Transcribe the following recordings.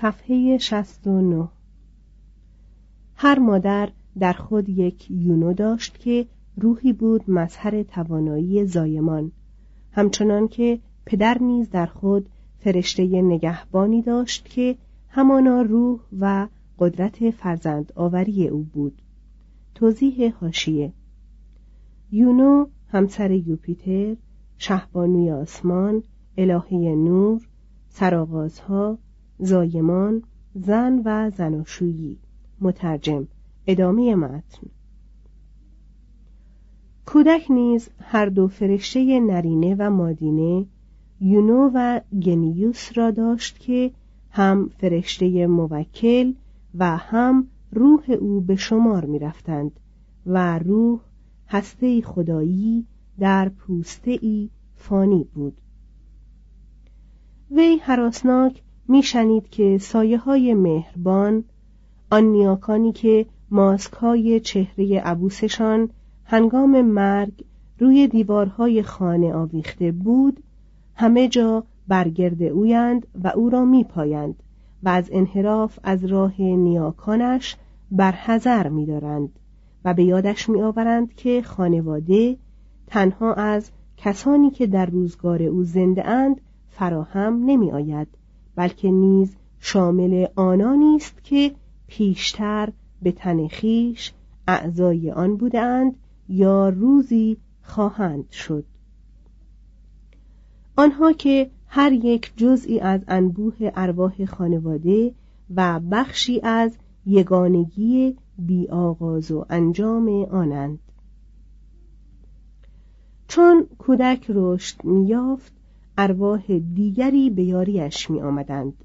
صفحه 69 هر مادر در خود یک یونو داشت که روحی بود مظهر توانایی زایمان همچنان که پدر نیز در خود فرشته نگهبانی داشت که همانا روح و قدرت فرزند آوری او بود. توضیح هاشیه یونو همسر یوپیتر شهبانوی آسمان الهه نور سرآغازها زایمان زن و زناشویی. مترجم ادامه متن. کودک نیز هر دو فرشته نرینه و مادینه یونو و گنیوس را داشت که هم فرشته موکل و هم روح او به شمار می رفتند و روح هسته خدایی در پوسته ای فانی بود. وی حراسناک میشنید که سایه های مهربان آن نیاکانی که ماسک های چهره عبوسشان هنگام مرگ روی دیوارهای خانه آویخته بود همه جا برگرد اویند و او را میپایند و از انحراف از راه نیاکانش برحذر میدارند و به یادش میآورند که خانواده تنها از کسانی که در روزگار او زنده اند فراهم نمی آید بلکه نیز شامل آنانی است که پیشتر به تن خیش اعضای آن بودند یا روزی خواهند شد. آنها که هر یک جزئی از انبوه ارواح خانواده و بخشی از یگانگی بی آغاز و انجام آنند. چون کودک رشد میافت ارواح دیگری به یاریش می آمدند.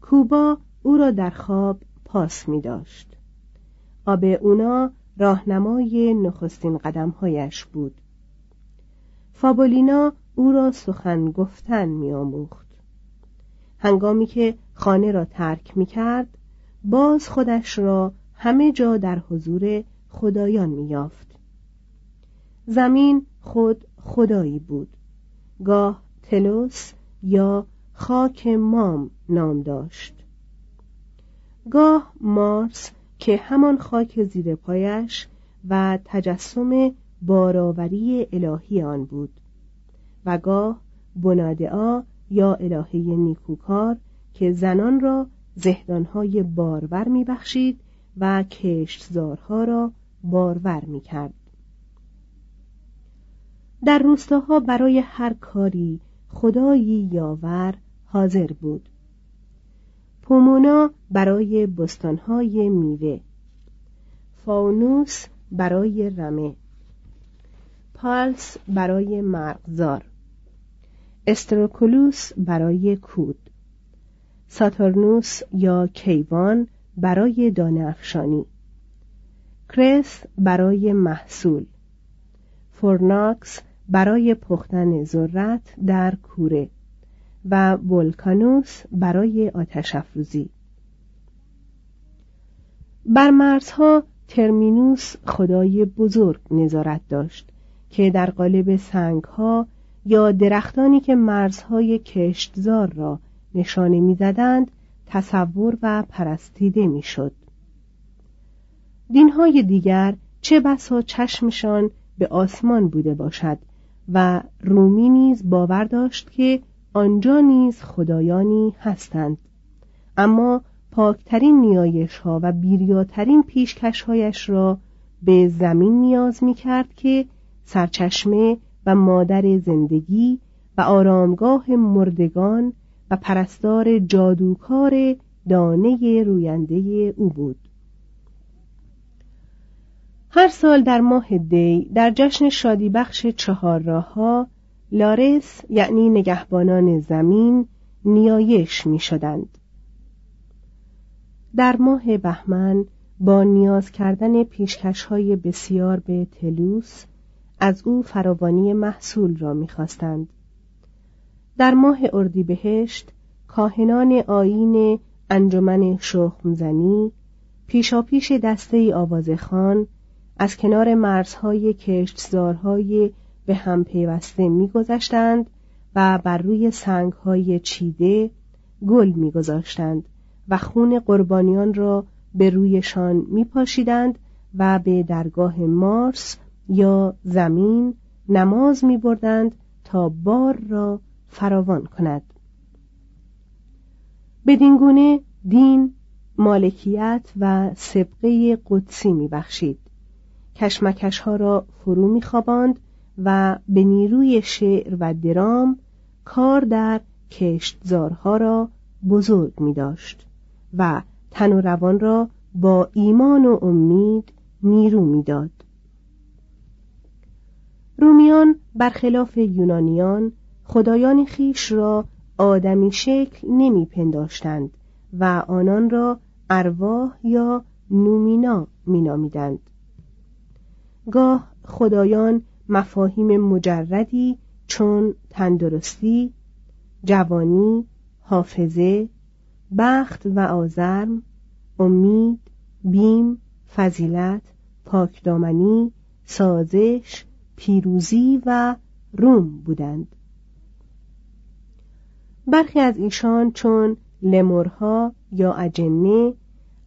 کوبا او را در خواب پاس می داشت. آب اونا راهنمای نخستین قدمهایش بود. فابولینا او را سخن گفتن می آموخت. هنگامی که خانه را ترک می کرد باز خودش را همه جا در حضور خدایان می یافت. زمین خود خدایی بود گاه تلوس یا خاک مام نام داشت. گاه مارس که همان خاک زیر پایش و تجسم باراوری الهی آن بود و گاه بنادعا یا الهه نیکوکار که زنان را زهدانهای بارور میبخشید و کشتزارها را بارور می‌کرد. در روستاها برای هر کاری خدایی یاور حاضر بود. پومونا برای بستانهای میوه. فاونوس برای رمه. پالس برای مرغزار. استروکولوس برای کود. ساتورنوس یا کیوان برای دانه افشانی. کرس برای محصول. فورناکس برای پختن ذرت در کوره و ولکانوس برای آتش افروزی بر مرزها ترمینوس خدای بزرگ نظارت داشت که در قالب سنگها یا درختانی که مرزهای کشتزار را نشانه می‌زدند تصور و پرستیده می‌شد. دینهای دیگر چه بسا چشمشان به آسمان بوده باشد و رومی نیز باور داشت که آنجا نیز خدایانی هستند. اما پاکترین نیایش ها و بیریاترین پیشکشهایش را به زمین نیاز می کرد که سرچشمه و مادر زندگی و آرامگاه مردگان و پرستار جادوکار دانه روینده او بود. هر سال در ماه دی در جشن شادی بخش چهار راهها لارس یعنی نگهبانان زمین نیایش می شدند. در ماه بهمن با نیاز کردن پیشکش های بسیار به تلوس از او فراوانی محصول را می‌خواستند. در ماه اردیبهشت کاهنان آین انجمن شخمزنی پیشاپیش دسته آوازخان از کنار مرزهای کشتزارهای به هم پیوسته میگذشتند و بر روی سنگهای چیده گل میگذاشتند و خون قربانیان را به رویشان میپاشیدند و به درگاه مارس یا زمین نماز می بردند تا بار را فراوان کند. بدین دین مالکیت و سبقه قدسی می بخشید کشمکش ها را فرو می خواباند و به نیروی شعر و درام کار در کشتزارها را بزرگ می داشت و تن و روان را با ایمان و امید نیرو می‌داد. رومیان برخلاف یونانیان خدایان خیش را آدمی شکل نمی پنداشتند و آنان را ارواح یا نومینا مینامیدند. گاه خدایان مفاهیم مجردی چون تندرستی، جوانی، حافظه، بخت و آزرم، امید، بیم، فضیلت، پاکدامنی، سازش، پیروزی و روم بودند. برخی از ایشان چون لمرها یا اجنه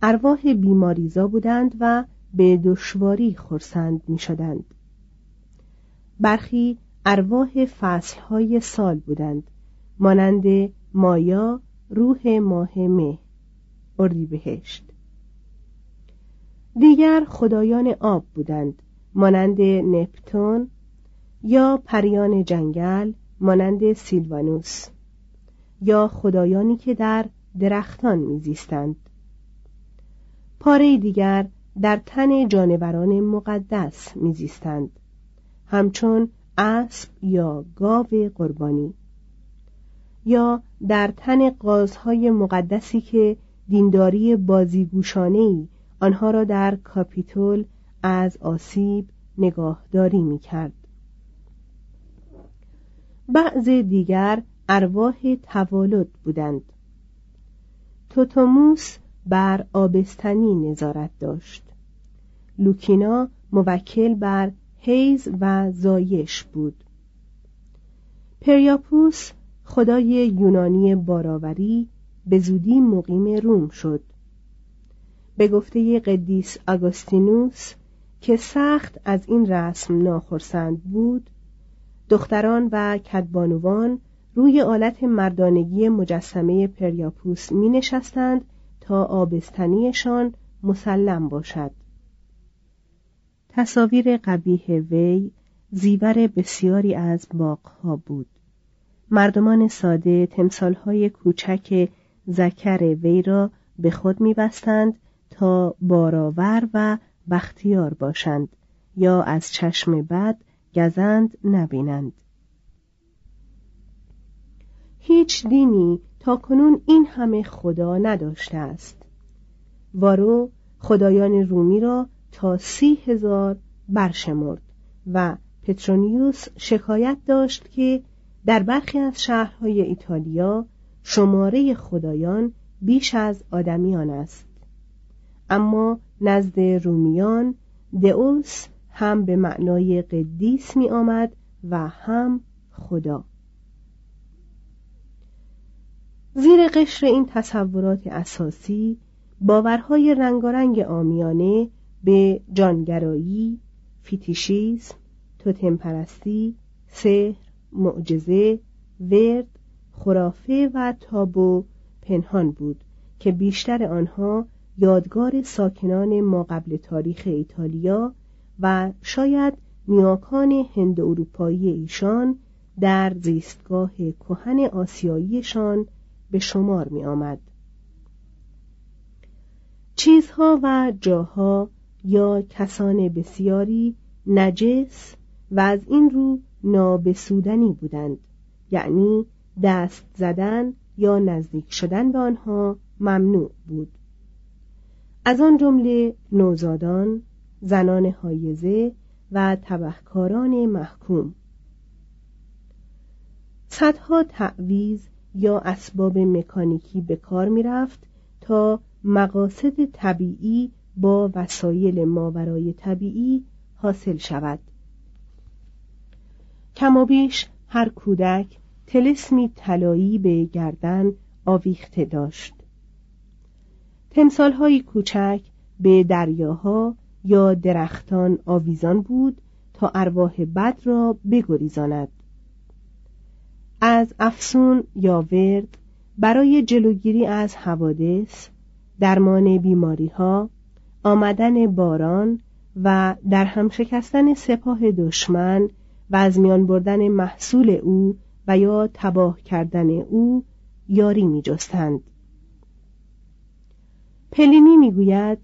ارواح بیماریزا بودند و به دشواری خورسند می شدند. برخی ارواح فصلهای سال بودند مانند مایا روح ماه مه بهشت دیگر خدایان آب بودند مانند نپتون یا پریان جنگل مانند سیلوانوس یا خدایانی که در درختان میزیستند پاره دیگر در تن جانوران مقدس میزیستند. همچون اسب یا گاو قربانی. یا در تن قازهای مقدسی که دینداری بازیگوشانه ای آنها را در کاپیتول از آسیب نگاهداری می کرد. بعض دیگر ارواح توالد بودند. توتوموس بر آبستنی نظارت داشت. لوکینا موکل بر حیز و زایش بود. پریاپوس خدای یونانی باراوری به زودی مقیم روم شد. به گفته قدیس آگوستینوس که سخت از این رسم ناخرسند بود دختران و کدبانوان روی آلت مردانگی مجسمه پریاپوس می نشستند تا آبستنیشان مسلم باشد. تصاویر قبیه وی زیور بسیاری از باغها بود. مردمان ساده تمثالهای کوچک زکر وی را به خود میبستند تا بارآور و بختیار باشند یا از چشم بد گزند نبینند. هیچ دینی تا کنون این همه خدا نداشته است. وارو خدایان رومی را تا سی هزار برشمرد و پترونیوس شکایت داشت که در برخی از شهرهای ایتالیا شماره خدایان بیش از آدمیان است. اما نزد رومیان دئوس هم به معنای قدیس می آمد و هم خدا. زیر قشر این تصورات اساسی باورهای رنگارنگ آمیانه به جانگرایی، فیتیشیسم، توتمپرستی، سحر، معجزه، ورد، خرافه و تابو پنهان بود که بیشتر آنها یادگار ساکنان ما قبل تاریخ ایتالیا و شاید نیاکان هند اروپایی ایشان در زیستگاه کهن آسیاییشان به شمار می آمد. چیزها و جاها یا کسان بسیاری نجس و از این رو نابسودنی بودند. یعنی دست زدن یا نزدیک شدن به آنها ممنوع بود. از آن جمله نوزادان زنان حایزه و تبهکاران محکوم. صدها تعویز یا اسباب مکانیکی به کار می رفت تا مقاصد طبیعی با وسایل ماورای طبیعی حاصل شود. کمابیش هر کودک تلسمی طلایی به گردن آویخته داشت. تمثالهایی کوچک به دریاها یا درختان آویزان بود تا ارواح بد را بگریزاند. از افسون یا ورد برای جلوگیری از حوادث درمان بیماری ها آمدن باران و در هم شکستن سپاه دشمن و از میان بردن محصول او و یا تباه کردن او یاری می جستند. پلینی می‌گوید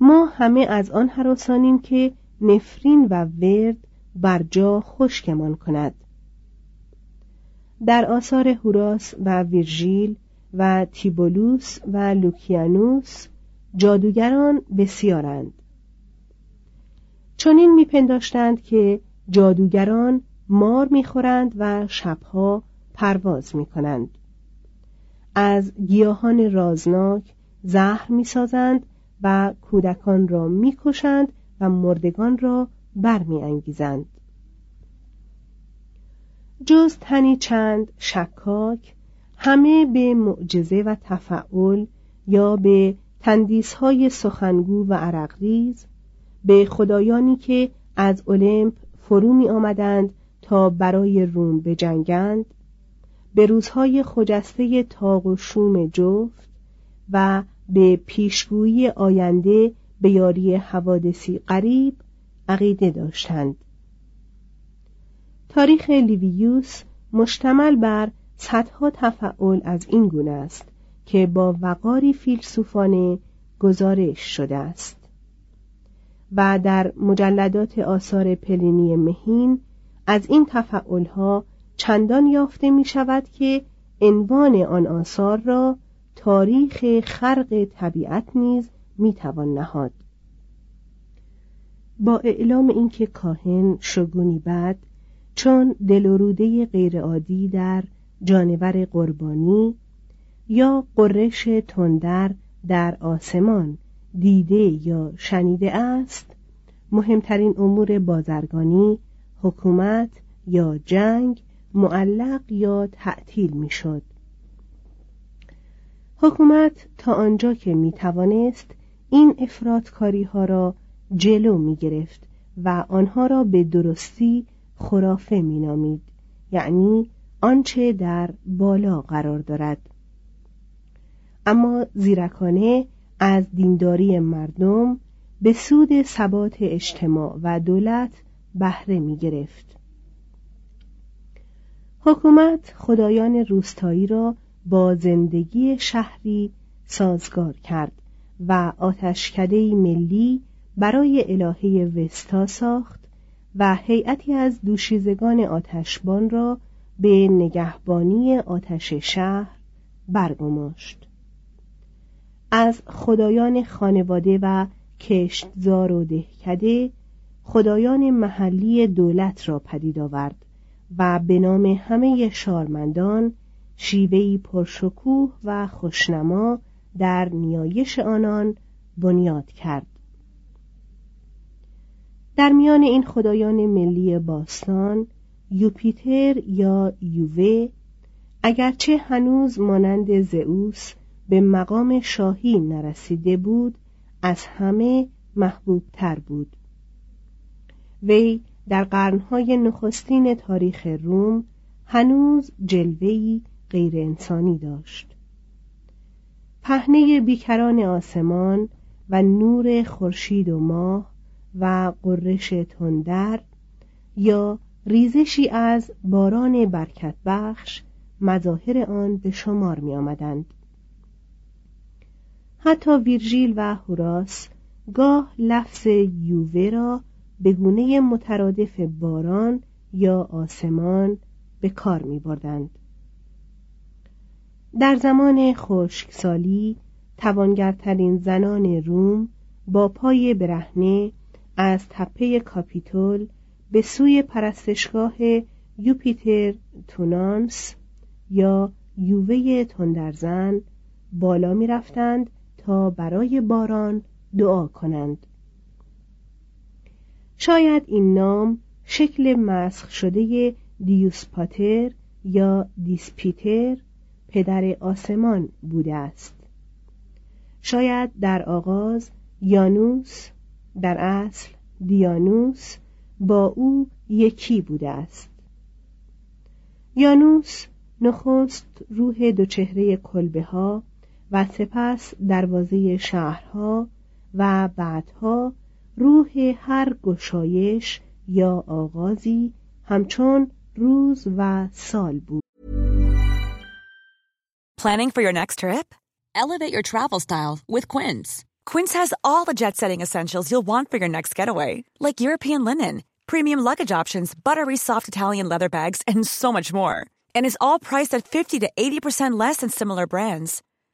ما همه از آن حراسانیم که نفرین و ورد بر جا خشکمان کند در آثار هوراس و ویرژیل و تیبولوس و لوکیانوس جادوگران بسیارند. چنین میپنداشتند که جادوگران مار می‌خورند و شبها پرواز می‌کنند. از گیاهان رازناک زهر می‌سازند و کودکان را می‌کشند و مردگان را برمیانگیزند. جز تنی چند شکاک همه به معجزه و تفعول یا به تندیسهای سخنگو و عرقریز به خدایانی که از المپ فرو می آمدند تا برای روم بجنگند به روزهای خجسته تاق و شوم جفت و به پیشگویی آینده به یاری حوادثی قریب عقیده داشتند. تاریخ لیویوس مشتمل بر صدها تفعول از این گونه است. که با وقاری فیلسوفانه گزارش شده است. و در مجلدات آثار پلینی مهین از این تفعولها چندان یافته می شود که عنوان آن آثار را تاریخ خرق طبیعت نیز می توان نهاد. با اعلام اینکه کاهن شگونی بعد چون دلوروده غیرعادی در جانور قربانی یا قرش تندر در آسمان دیده یا شنیده است؟ مهمترین امور بازرگانی حکومت یا جنگ معلق یا تعطیل می‌شد. حکومت تا آنجا که می توانست این افرادکاری ها را جلو می گرفت و آنها را به درستی خرافه می نامید یعنی آنچه در بالا قرار دارد. اما زیرکانه از دینداری مردم به سود ثبات اجتماع و دولت بهره می گرفت. حکومت خدایان روستایی را با زندگی شهری سازگار کرد و آتشکده ملی برای الهه وستا ساخت و هیئتی از دوشیزگان آتشبان را به نگهبانی آتش شهر برگماشت از خدایان خانواده و کشتزار و دهکده خدایان محلی دولت را پدید آورد و به نام همه شارمندان شیوهی پرشکوه و خوشنما در نیایش آنان بنیاد کرد. در میان این خدایان ملی باستان یوپیتر یا یووه اگرچه هنوز مانند زئوس به مقام شاهی نرسیده بود از همه محبوب تر بود وی در قرنهای نخستین تاریخ روم هنوز جلوهی غیر انسانی داشت پهنه بیکران آسمان و نور خورشید و ماه و قررش تندر یا ریزشی از باران برکت بخش مظاهر آن به شمار می آمدند. حتی ویرژیل و هوراس گاه لفظ یووه را به گونه مترادف باران یا آسمان به کار می بردند. در زمان خشکسالی توانگرترین زنان روم با پای برهنه از تپه کاپیتول به سوی پرستشگاه یوپیتر تونانس یا یووه تندرزن بالا می رفتند تا برای باران دعا کنند. شاید این نام شکل مسخ شده دیوسپاتر یا دیسپیتر پدر آسمان بوده است. شاید در آغاز یانوس در اصل دیانوس با او یکی بوده است. یانوس نخست روح دوچهره کلبه ها و سپس دروازه شهرها و بعدها روح هر گشایش یا آغازی همچون روز و سال بود Planning for your next trip? Elevate your travel style with Quince. Quince has all the jet-setting essentials you'll want for your next getaway, like European linen, premium luggage options, buttery soft Italian leather bags, and so much more. And is all priced at 50 to 80% less than similar brands.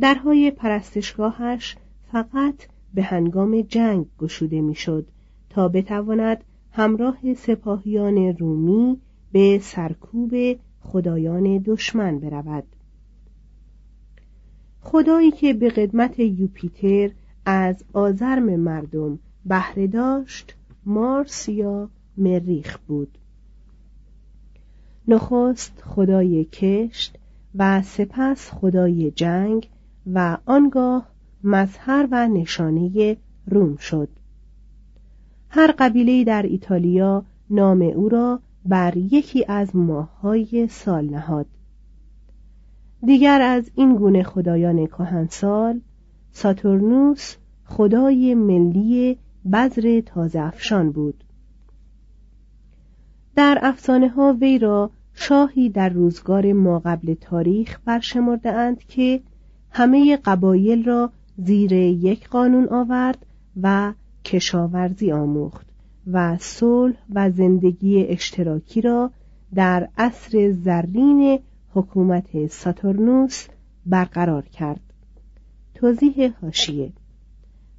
درهای پرستشگاهش فقط به هنگام جنگ گشوده می‌شد تا بتواند همراه سپاهیان رومی به سرکوب خدایان دشمن برود. خدایی که به قدمت یوپیتر از آزرم مردم بهره داشت مارس یا مریخ بود. نخست خدای کشت و سپس خدای جنگ و آنگاه مظهر و نشانه روم شد. هر قبیله در ایتالیا نام او را بر یکی از ماههای سال نهاد. دیگر از این گونه خدایان کهنسال ساتورنوس خدای ملی بذر تازه افشان بود. در افسانه ها وی را شاهی در روزگار ما قبل تاریخ برشمرده اند که همه قبایل را زیر یک قانون آورد و کشاورزی آموخت و صلح و زندگی اشتراکی را در عصر زرین حکومت ساتورنوس برقرار کرد. توضیح هاشیه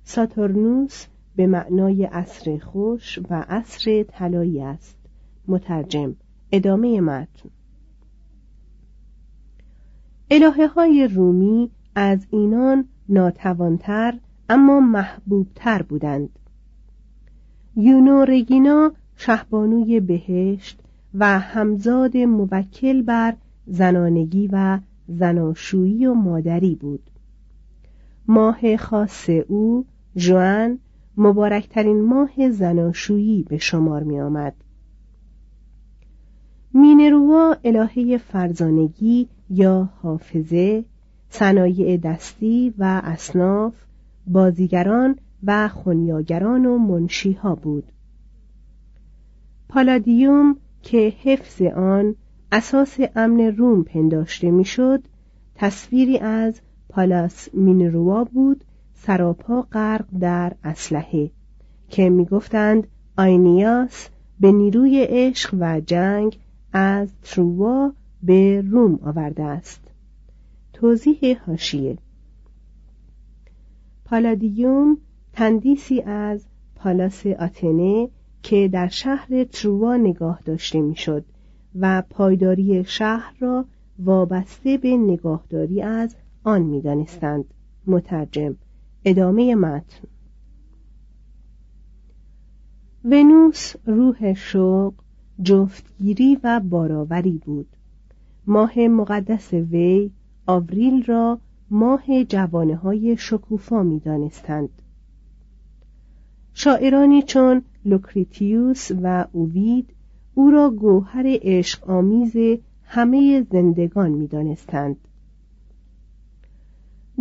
ساتورنوس به معنای عصر خوش و عصر طلایی است. مترجم ادامه متن. الهه های رومی از اینان ناتوانتر اما محبوبتر بودند یونو رگینا شهبانوی بهشت و همزاد موکل بر زنانگی و زناشویی و مادری بود ماه خاص او جوان مبارکترین ماه زناشویی به شمار می آمد. مینروا الهه فرزانگی یا حافظه صنایع دستی و اصناف بازیگران و خونیاگران و منشیها بود. پالادیوم که حفظ آن اساس امن روم پنداشته می‌شد تصویری از پالاس مینروا بود سراپا غرق در اسلحه که می‌گفتند آینیاس به نیروی عشق و جنگ از تروا به روم آورده است. توضیح هاشیه. پالادیوم تندیسی از پالاس آتنه که در شهر تروا نگاه داشته می‌شد و پایداری شهر را وابسته به نگاهداری از آن می‌دانستند. مترجم ادامه متن. ونوس روح شوق جفتگیری و باراوری بود. ماه مقدس وی آوریل را ماه جوانه های شکوفا می دانستند. شاعرانی چون لوکریتیوس و اووید او را گوهر عشق آمیز همه زندگان می دانستند.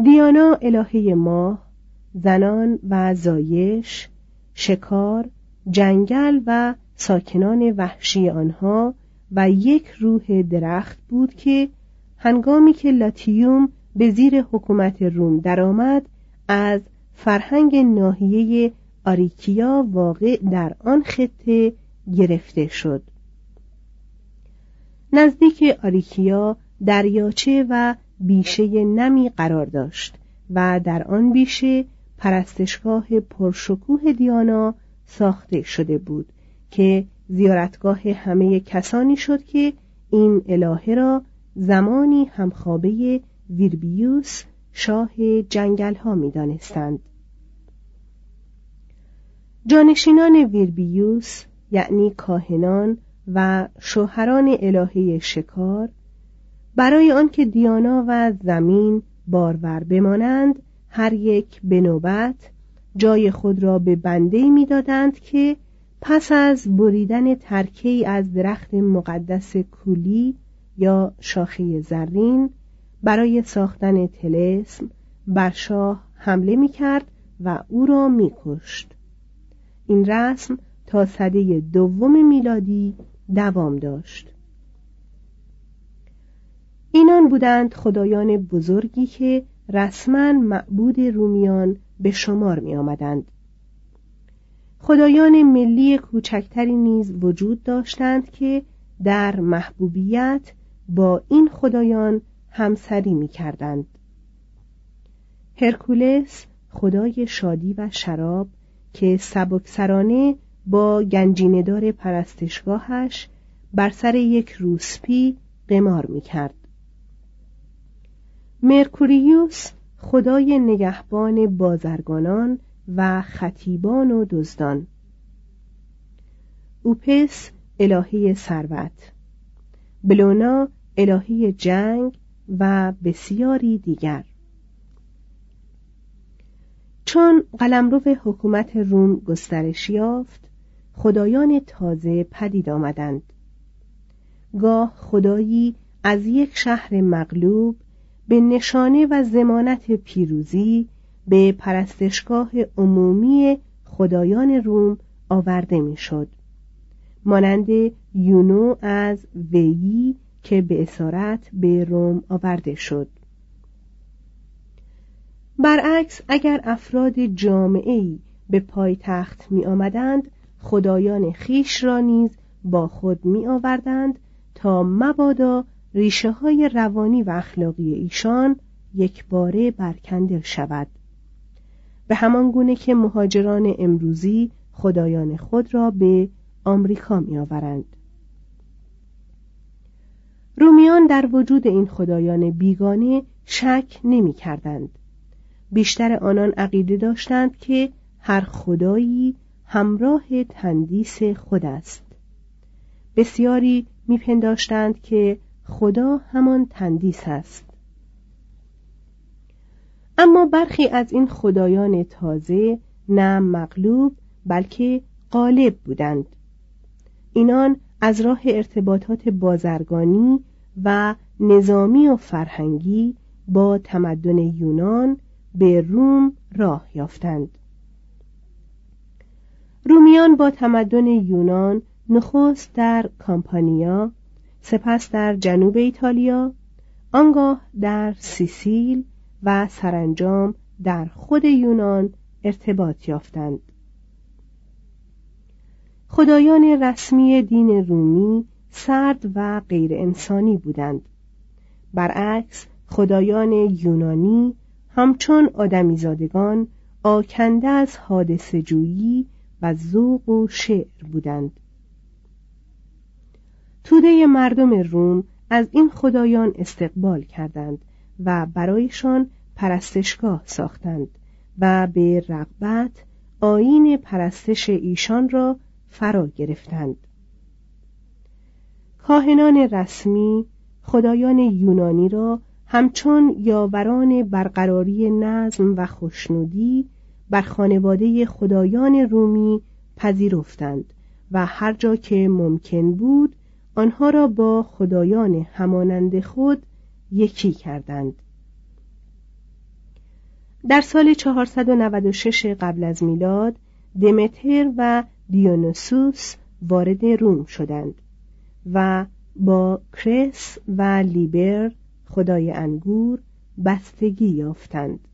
دیانا الهه ماه زنان و زایش شکار جنگل و ساکنان وحشی آنها و یک روح درخت بود که هنگامی که لاتیوم به زیر حکومت روم درآمد از فرهنگ ناحیه آریکیا واقع در آن خطه گرفته شد. نزدیک آریکیا دریاچه و بیشه نمی قرار داشت و در آن بیشه پرستشگاه پرشکوه دیانا ساخته شده بود که زیارتگاه همه کسانی شد که این الهه را زمانی همخوابه ویربیوس شاه جنگل ها می دانستند. جانشینان ویربیوس یعنی کاهنان و شوهران الهه شکار برای آنکه دیانا و زمین بارور بمانند هر یک به نوبت جای خود را به بنده می‌دادند که پس از بریدن ترکی از درخت مقدس کولی یا شاخه زرین برای ساختن تلسم بر شاه حمله می کرد و او را می کشت. این رسم تا سده دوم میلادی دوام داشت اینان بودند خدایان بزرگی که رسما معبود رومیان به شمار می آمدند. خدایان ملی کوچکتری نیز وجود داشتند که در محبوبیت با این خدایان همسری می کردند. هرکولس خدای شادی و شراب که سبکسرانه با گنجیندار پرستشگاهش بر سر یک روسپی قمار می کرد. مرکوریوس خدای نگهبان بازرگانان و خطیبان و دزدان اوپس الهی ثروت بلونا الهی جنگ و بسیاری دیگر. چون قلمرو حکومت روم گسترش یافت خدایان تازه پدید آمدند. گاه خدایی از یک شهر مغلوب به نشانه و زمانت پیروزی به پرستشگاه عمومی خدایان روم آورده می‌شد. مانند یونو از ویی که به اسارت به روم آورده شد برعکس اگر افراد جامعه به پایتخت می آمدند خدایان خیش را نیز با خود می آوردند تا مبادا ریشه های روانی و اخلاقی ایشان یک باره برکنده شود به همان گونه که مهاجران امروزی خدایان خود را به آمریکا می آورند. رومیان در وجود این خدایان بیگانه شک نمی کردند. بیشتر آنان عقیده داشتند که هر خدایی همراه تندیس خود است. بسیاری میپنداشتند که خدا همان تندیس است. اما برخی از این خدایان تازه نه مغلوب بلکه غالب بودند. اینان از راه ارتباطات بازرگانی و نظامی و فرهنگی با تمدن یونان به روم راه یافتند. رومیان با تمدن یونان نخست در کامپانیا سپس در جنوب ایتالیا آنگاه در سیسیل و سرانجام در خود یونان ارتباط یافتند. خدایان رسمی دین رومی سرد و غیر انسانی بودند. برعکس خدایان یونانی همچون آدمیزادگان آکنده از حادثه جویی و ذوق و شعر بودند. توده مردم روم از این خدایان استقبال کردند و برایشان پرستشگاه ساختند و به رغبت آین پرستش ایشان را فرا گرفتند. کاهنان رسمی خدایان یونانی را همچون یاوران برقراری نظم و خوشنودی بر خانواده خدایان رومی پذیرفتند و هر جا که ممکن بود آنها را با خدایان همانند خود یکی کردند. در سال 496 قبل از میلاد دمتر و دیونوسوس وارد روم شدند و با کرس و لیبر خدای انگور بستگی یافتند.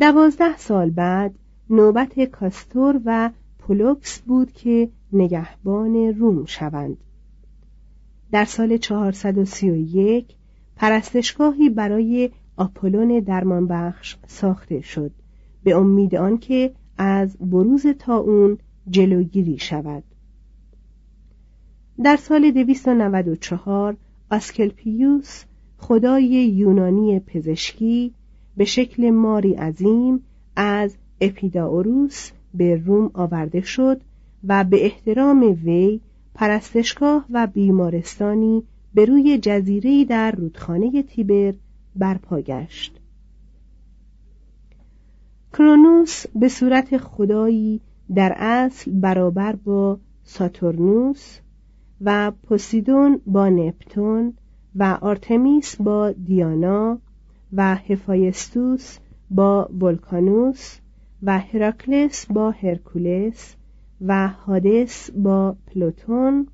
دوازده سال بعد نوبت کاستور و پولوکس بود که نگهبان روم شوند. در سال 431 پرستشگاهی برای آپولون درمانبخش ساخته شد به امید آنکه از بروز اون جلوگیری شود. در سال 294 آسکلپیوس خدای یونانی پزشکی به شکل ماری عظیم از اپیداوروس به روم آورده شد و به احترام وی پرستشگاه و بیمارستانی به روی جزیره در رودخانه تیبر برپا گشت. کرونوس به صورت خدایی در اصل برابر با ساتورنوس و پوسیدون با نپتون و آرتمیس با دیانا و هفایستوس با ولکانوس و هراکلس با هرکولس و هادس با پلوتون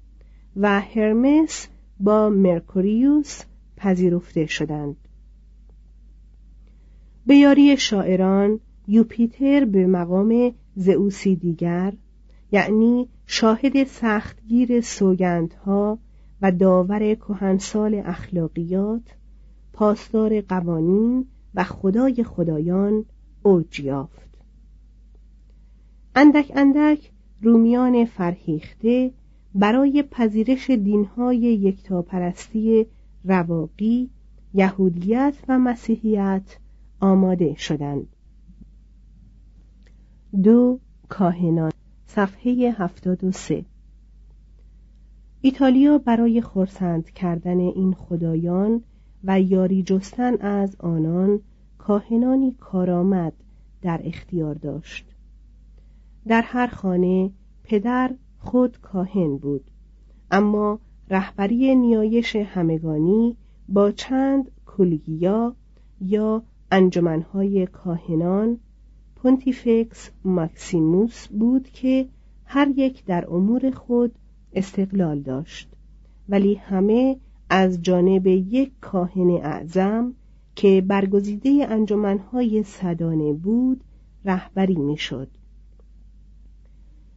و هرمس با مرکوریوس پذیرفته شدند. به یاری شاعران یوپیتر به مقام زئوسی دیگر یعنی شاهد سختگیر سوگندها و داور کهنسال اخلاقیات پاسدار قوانین و خدای خدایان اوج یافت. اندک اندک رومیان فرهیخته برای پذیرش دینهای یکتاپرستی رواقی یهودیت و مسیحیت آماده شدند. دو کاهنان صفحه هفتاد و سه. ایتالیا برای خورسند کردن این خدایان و یاری جستن از آنان کاهنانی کارآمد در اختیار داشت. در هر خانه پدر خود کاهن بود اما رهبری نیایش همگانی با چند کلگیا یا انجمنهای کاهنان پونتیفکس ماکسیموس بود که هر یک در امور خود استقلال داشت ولی همه از جانب یک کاهن اعظم که برگزیده انجمنهای صدانه بود رهبری می‌شد.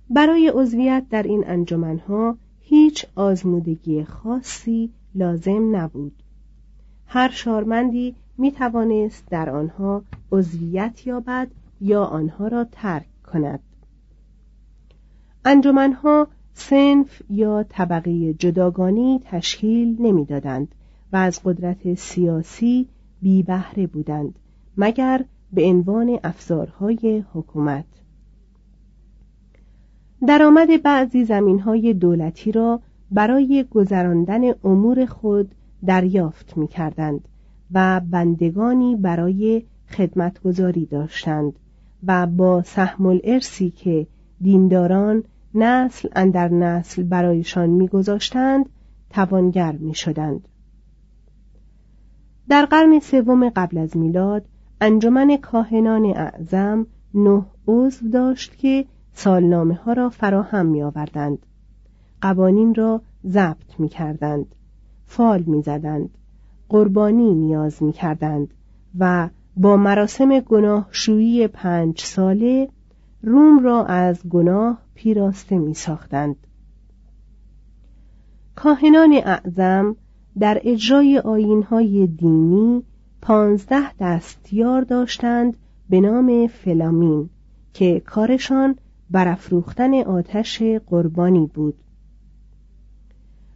برای عضویت در این انجمنها هیچ آزمودگی خاصی لازم نبود هر شارمندی می توانست در آنها عضویت یابد یا آنها را ترک کند. انجمنها سنف یا طبقه جداگانی تشکیل نمی‌دادند و از قدرت سیاسی بی بهره بودند مگر به عنوان افزارهای حکومت. درآمد بعضی زمینهای دولتی را برای گذراندن امور خود دریافت می کردند و بندگانی برای خدمتگذاری داشتند. و با سهم الارسی که دینداران نسل اندر نسل برایشان میگذاشتند توانگر می‌شدند. در قرن سوم قبل از میلاد انجمن کاهنان اعظم نه عضو داشت که سالنامه ها را فراهم می آوردند قوانین را ضبط می کردند فال می زدند قربانی نیاز می کردند و با مراسم گناهشویی پنج ساله روم را از گناه پیراسته می ساختند. کاهنان اعظم در اجرای آینهای دینی پانزده دستیار داشتند به نام فلامین که کارشان برافروختن آتش قربانی بود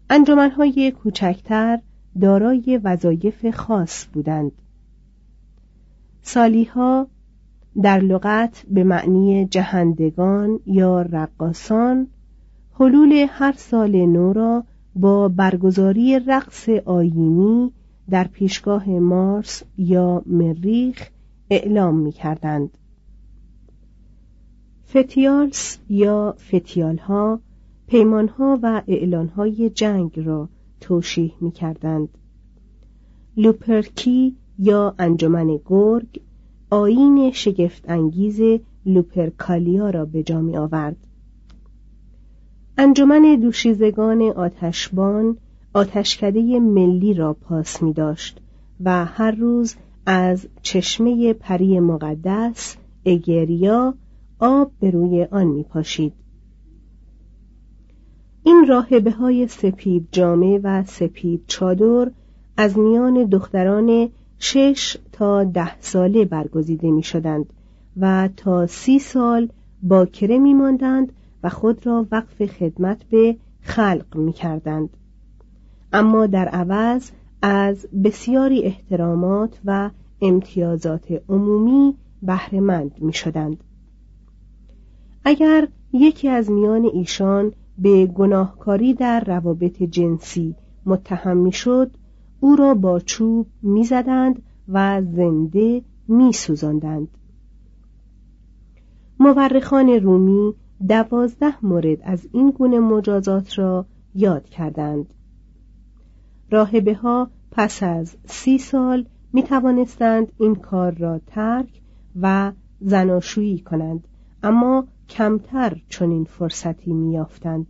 انجمنهای کوچکتر دارای وظایف خاص بودند سالیها در لغت به معنی جهندگان یا رقاسان حلول هر سال نو را با برگزاری رقص آینی در پیشگاه مارس یا مریخ اعلام می کردند. فتیالس یا فتیالها پیمانها و اعلانهای جنگ را توشیح می کردند. لوپرکی یا انجمن گرگ آین شگفت انگیز لوپرکالیا را به جا می آورد. انجمن دوشیزگان آتشبان آتشکده ملی را پاس می داشت و هر روز از چشمه پری مقدس اگریا آب به روی آن می پاشید. این راهبه های سپید جامعه و سپید چادر از میان دختران شش تا ده ساله برگزیده می شدند و تا سی سال باکره می ماندند و خود را وقف خدمت به خلق می کردند. اما در عوض از بسیاری احترامات و امتیازات عمومی بهرهمند می شدند. اگر یکی از میان ایشان به گناهکاری در روابط جنسی متهم می شد او را با چوب می‌زدند و زنده میسوزاندند. مورخان رومی دوازده مورد از این گونه مجازات را یاد کردند. راهبه ها پس از سی سال می توانستند این کار را ترک و زناشویی کنند اما کمتر چنین فرصتی میافتند